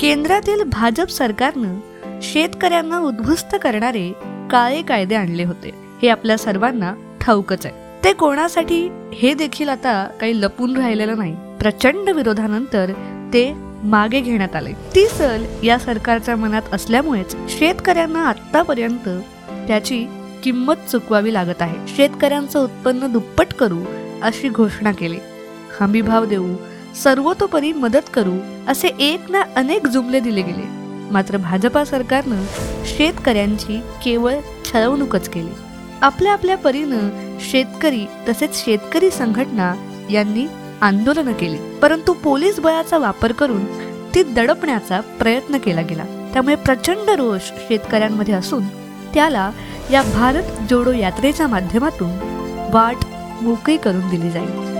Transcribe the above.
केंद्रातील भाजप सरकारनं शेतकऱ्यांना उद्ध्वस्त करणारे काळे कायदे आणले होते. हे आपल्या सर्वांना ठाऊकच आहे. ते कोणासाठी? हे देखील आता काही लपून राहिलेलं नाही. प्रचंड विरोधानंतर ते मागे घेण्यात आले. ती सल या सरकारच्या मनात असल्यामुळेच शेतकऱ्यांना आतापर्यंत त्याची किंमत चुकवावी लागत आहे. शेतकऱ्यांचं उत्पन्न दुप्पट करू अशी घोषणा केली. हमी भाव देऊ सर्वतोपरी मदत करू असे एक ना अनेक जुमले दिले गेले. मात्र भाजपा सरकारनं शेतकऱ्यांची केवळ छळवणूकच केली. आपल्या आपल्या परीनं शेतकरी तसेच शेतकरी संघटना यांनी आंदोलनं केली. परंतु पोलीस बळाचा वापर करून ती दडपण्याचा प्रयत्न केला गेला. त्यामुळे प्रचंड रोष शेतकऱ्यांमध्ये असून त्याला या भारत जोडो यात्रेच्या माध्यमातून वाट मोकळी करून दिली जाईल.